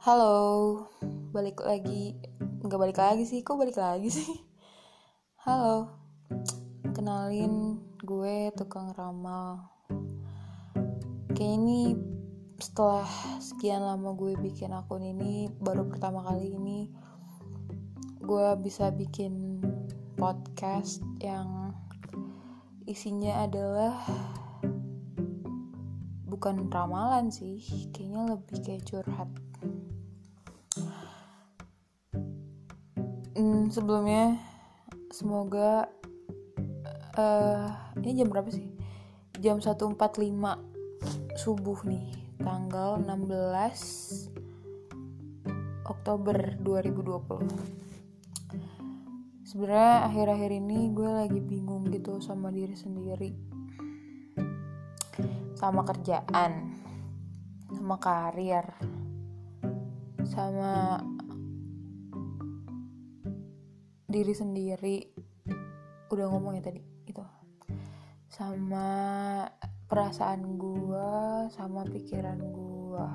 Halo, balik lagi. Nggak balik lagi sih, kok balik lagi sih? Halo, kenalin gue tukang ramal. Kayak ini setelah sekian lama gue bikin akun ini Baru pertama kali ini Gue bisa bikin podcast yang isinya adalah bukan ramalan sih kayaknya lebih kayak curhat hmm, sebelumnya semoga uh, ini jam berapa sih? Jam 1.45 subuh nih tanggal 16 Oktober 2020 sebenarnya akhir-akhir ini gue lagi bingung gitu sama diri sendiri. Sama kerjaan sama karir sama diri sendiri. Udah ngomong ya tadi itu sama perasaan gua sama pikiran gua.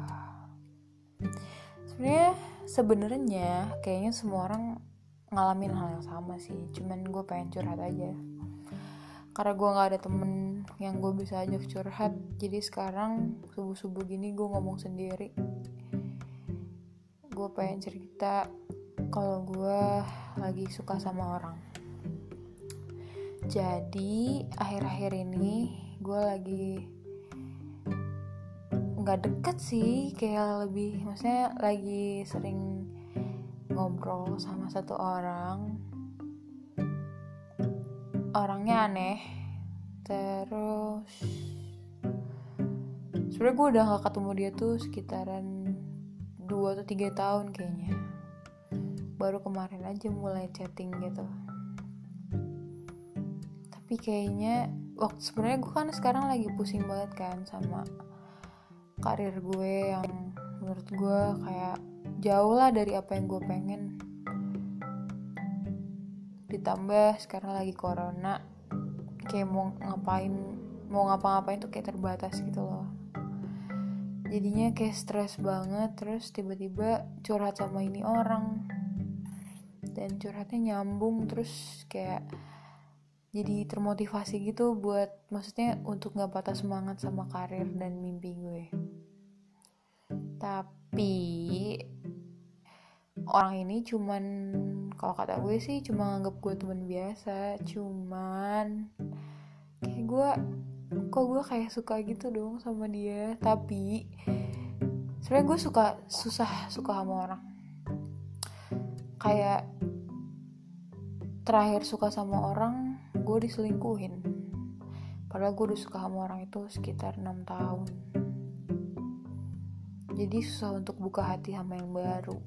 Sebenarnya sebenarnya kayaknya semua orang ngalamin hal yang sama sih. Cuman gue pengen curhat aja. Karena gue nggak ada temen yang gue bisa ajak curhat. Jadi sekarang subuh subuh gini gue ngomong sendiri. Gue pengen cerita kalau gue lagi suka sama orang. Jadi akhir-akhir ini gue lagi nggak deket sih kayak lebih maksudnya lagi sering ngobrol sama satu orang. Orangnya aneh. Terus sebenarnya gue udah gak ketemu dia tuh sekitaran dua atau tiga tahun kayaknya baru kemarin aja mulai chatting gitu. Tapi kayaknya waktu sebenarnya gue kan sekarang lagi pusing banget kan sama karir gue yang menurut gue kayak jauh lah dari apa yang gue pengen. Ditambah sekarang lagi corona kayak mau ngapain mau ngapa-ngapain tuh kayak terbatas gitu loh. Jadinya kayak stres banget terus tiba-tiba curhat sama ini orang dan curhatnya nyambung terus kayak jadi termotivasi gitu buat maksudnya untuk nggak patah semangat sama karir dan mimpi gue. Tapi orang ini cuman kalau kata gue sih cuma nganggap gue teman biasa cuman kayak gue kok gue kayak suka gitu dong sama dia. Tapi sebenarnya gue suka susah suka sama orang. Kayak terakhir suka sama orang gue diselingkuhin. Padahal gue udah suka sama orang itu sekitar 6 tahun. Jadi susah untuk buka hati sama yang baru.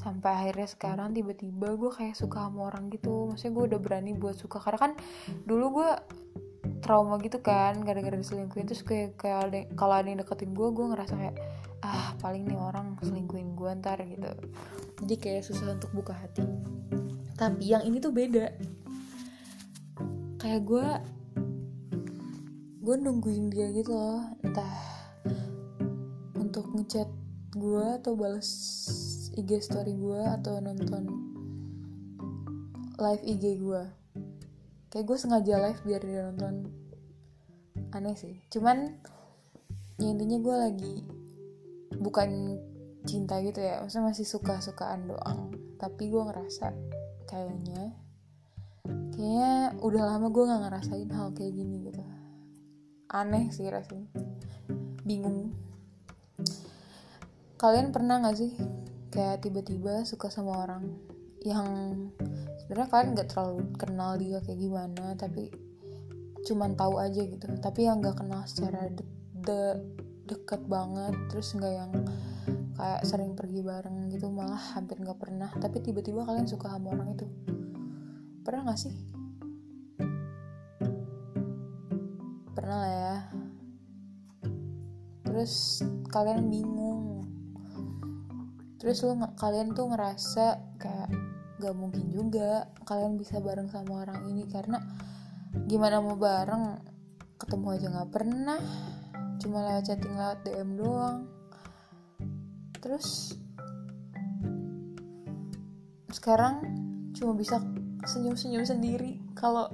Sampai akhirnya sekarang tiba-tiba gue kayak suka sama orang gitu. Maksudnya gue udah berani buat suka. Karena kan dulu gue trauma gitu kan gara-gara diselingkuhin. Terus kayak kalau ada yang deketin gue gue ngerasa kayak ah paling nih orang selingkuhin gue ntar gitu. Jadi kayak susah untuk buka hati tapi yang ini tuh beda. Kayak gue gue nungguin dia gitu loh. Entah untuk ngechat gue atau balas IG story gue atau nonton live IG gue kayak gue sengaja live biar dia nonton. Aneh sih. Cuman ya intinya gue lagi bukan cinta gitu ya. Maksudnya masih suka-sukaan doang. Tapi gue ngerasa kayaknya. Kayaknya udah lama gue nggak ngerasain hal kayak gini gitu. Aneh sih rasanya. Bingung. Kalian pernah nggak sih kayak tiba-tiba suka sama orang yang sebenarnya kalian nggak terlalu kenal dia kayak gimana tapi cuman tahu aja gitu. Tapi yang nggak kenal secara de, de deket banget terus nggak yang kayak sering pergi bareng gitu malah hampir nggak pernah. Tapi tiba-tiba kalian suka sama orang itu. Pernah nggak sih? Pernah lah ya. Terus kalian bingung. Terus lo kalian tuh ngerasa kayak gak mungkin juga kalian bisa bareng sama orang ini. Karena gimana mau bareng ketemu aja nggak pernah. Cuma lewat chatting lewat DM doang terus sekarang cuma bisa senyum-senyum sendiri. Kalau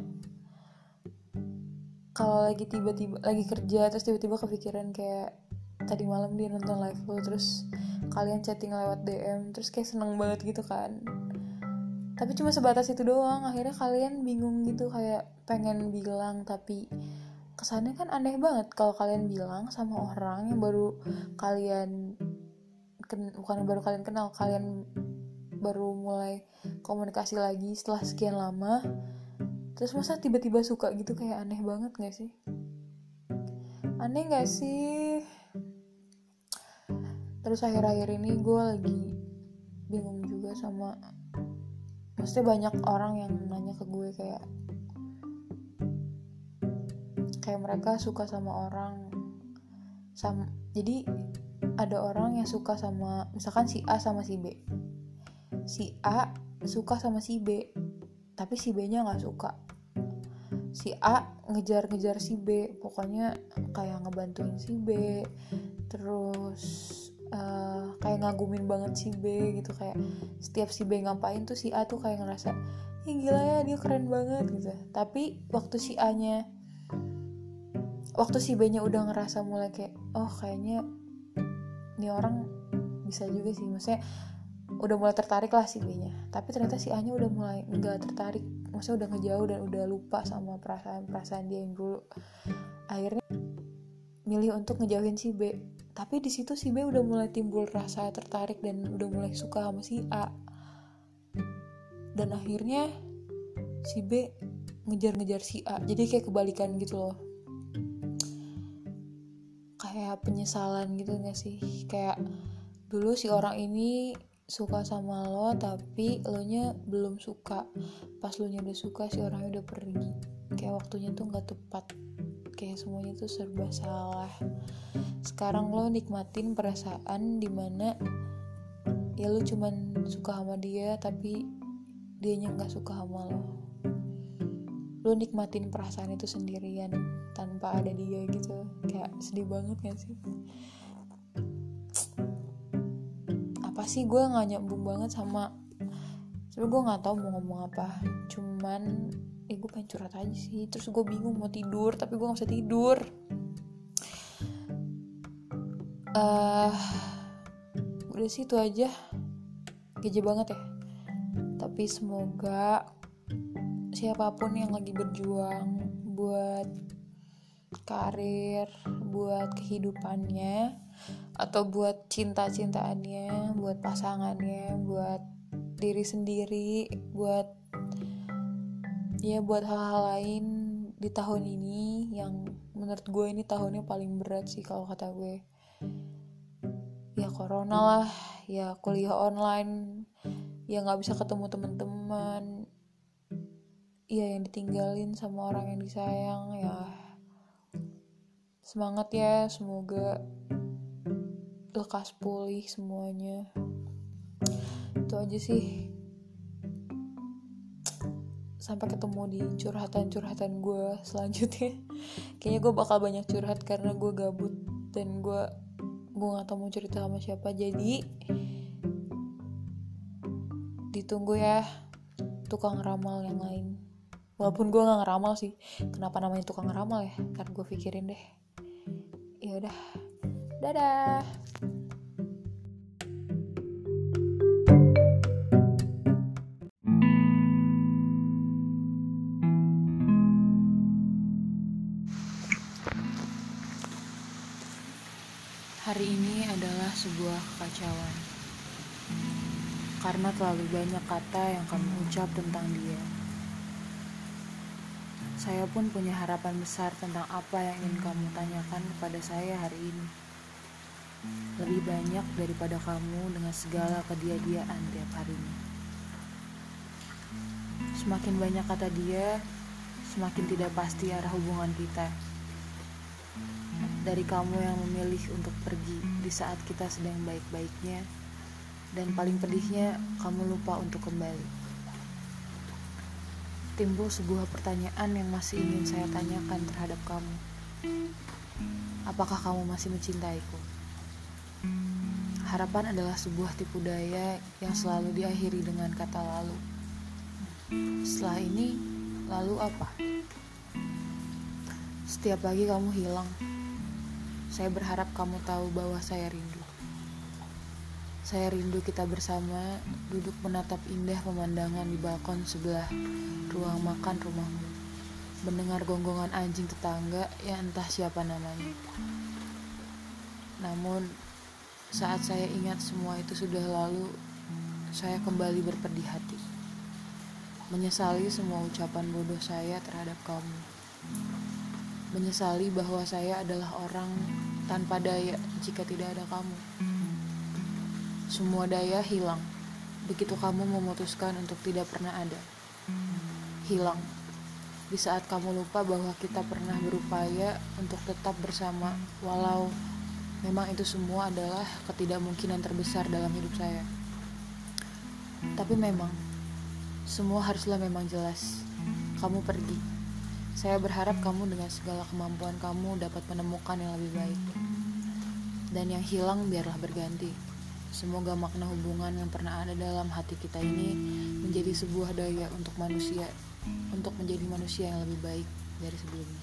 kalau lagi tiba-tiba lagi kerja terus tiba-tiba kepikiran kayak tadi malam dia nonton live lo terus kalian chatting lewat DM terus kayak seneng banget gitu kan. Tapi cuma sebatas itu doang. Akhirnya kalian bingung gitu kayak pengen bilang tapi kesannya kan aneh banget kalau kalian bilang sama orang yang baru kalian ken, bukan baru kalian kenal kalian baru mulai komunikasi lagi setelah sekian lama. Terus masa tiba-tiba suka gitu kayak aneh banget gak sih? Aneh gak sih? Terus akhir-akhir ini gue lagi bingung juga sama maksudnya banyak orang yang nanya ke gue kayak kayak mereka suka sama orang. Sama jadi ada orang yang suka sama misalkan si A sama si B. Si A suka sama si B tapi si B nya nggak suka. Si A ngejar-ngejar si B pokoknya kayak ngebantuin si B terus uh, kayak ngagumin banget si B gitu kayak setiap si B ngapain tuh si A tuh kayak ngerasa ih gila ya dia keren banget gitu. Tapi waktu si A nya waktu si B nya udah ngerasa mulai kayak oh kayaknya ini orang bisa juga sih maksudnya udah mulai tertarik lah si B nya tapi ternyata si A nya udah mulai nggak tertarik. Maksudnya udah ngejauh dan udah lupa sama perasaan-perasaan dia yang dulu. Akhirnya milih untuk ngejauhin si B. Tapi di situ si B udah mulai timbul rasa tertarik dan udah mulai suka sama si A. Dan akhirnya si B ngejar-ngejar si A. Jadi kayak kebalikan gitu loh kayak penyesalan gitu gak sih? Kayak dulu si orang ini suka sama lo tapi lo nya belum suka. Pas lo nya udah suka si orangnya udah pergi. Kayak waktunya tuh nggak tepat. Kayak semuanya tuh serba salah. Sekarang lo nikmatin perasaan di mana ya lo cuman suka sama dia tapi dia nya nggak suka sama lo lo nikmatin perasaan itu sendirian tanpa ada dia gitu. Kayak sedih banget gak sih? Sih? Gue nggak nyambung banget sama sebenernya gue nggak tahu mau ngomong apa. Cuman eh gue pengen curhat aja sih. Terus gue bingung mau tidur tapi gue nggak bisa tidur. Uh, udah sih itu aja. Geje banget ya. Tapi semoga siapa pun yang lagi berjuang buat karir buat kehidupannya atau buat cinta-cintaannya, buat pasangannya, buat diri sendiri, buat ya buat hal-hal lain di tahun ini yang menurut gue ini tahunnya paling berat sih kalau kata gue. Ya corona lah ya kuliah online ya nggak bisa ketemu teman-teman ya yang ditinggalin sama orang yang disayang ya. Semangat ya semoga lekas pulih semuanya. Itu aja sih. Sampai ketemu di curhatan-curhatan gue selanjutnya. Kayaknya gue bakal banyak curhat karena gue gabut dan gue gue gak tau mau cerita sama siapa. Jadi ditunggu ya tukang ramal yang lain walaupun gue gak ngeramal sih. Kenapa namanya tukang ramal ya? Karena gue pikirin deh. Ya udah. Dadah. Hari ini adalah sebuah kekacauan. Karena terlalu banyak kata yang kamu ucap tentang dia. Saya pun punya harapan besar tentang apa yang ingin kamu tanyakan kepada saya hari ini. Lebih banyak daripada kamu dengan segala kedia-diaan tiap harinya. Semakin banyak kata dia, semakin tidak pasti arah hubungan kita dari kamu yang memilih untuk pergi di saat kita sedang baik-baiknya, dan paling pedihnya, kamu lupa untuk kembali. Timbul sebuah pertanyaan yang masih ingin saya tanyakan terhadap kamu. Apakah kamu masih mencintaiku? Harapan adalah sebuah tipu daya yang selalu diakhiri dengan kata lalu. Setelah ini, lalu apa? Setiap pagi kamu hilang. Saya berharap kamu tahu bahwa saya rindu. Saya rindu kita bersama duduk menatap indah pemandangan di balkon sebelah ruang makan rumahmu. Mendengar gonggongan anjing tetangga yang entah siapa namanya. Namun saat saya ingat semua itu sudah lalu, saya kembali berpedih hati. Menyesali semua ucapan bodoh saya terhadap kamu. Menyesali bahwa saya adalah orang tanpa daya jika tidak ada kamu. Semua daya hilang begitu kamu memutuskan untuk tidak pernah ada. Hilang di saat kamu lupa bahwa kita pernah berupaya untuk tetap bersama, walau Memang itu semua adalah ketidakmungkinan terbesar dalam hidup saya. Tapi memang, semua haruslah memang jelas. Kamu pergi. Saya berharap kamu dengan segala kemampuan kamu dapat menemukan yang lebih baik. Dan yang hilang biarlah berganti. Semoga makna hubungan yang pernah ada dalam hati kita ini menjadi sebuah daya untuk manusia, untuk menjadi manusia yang lebih baik dari sebelumnya.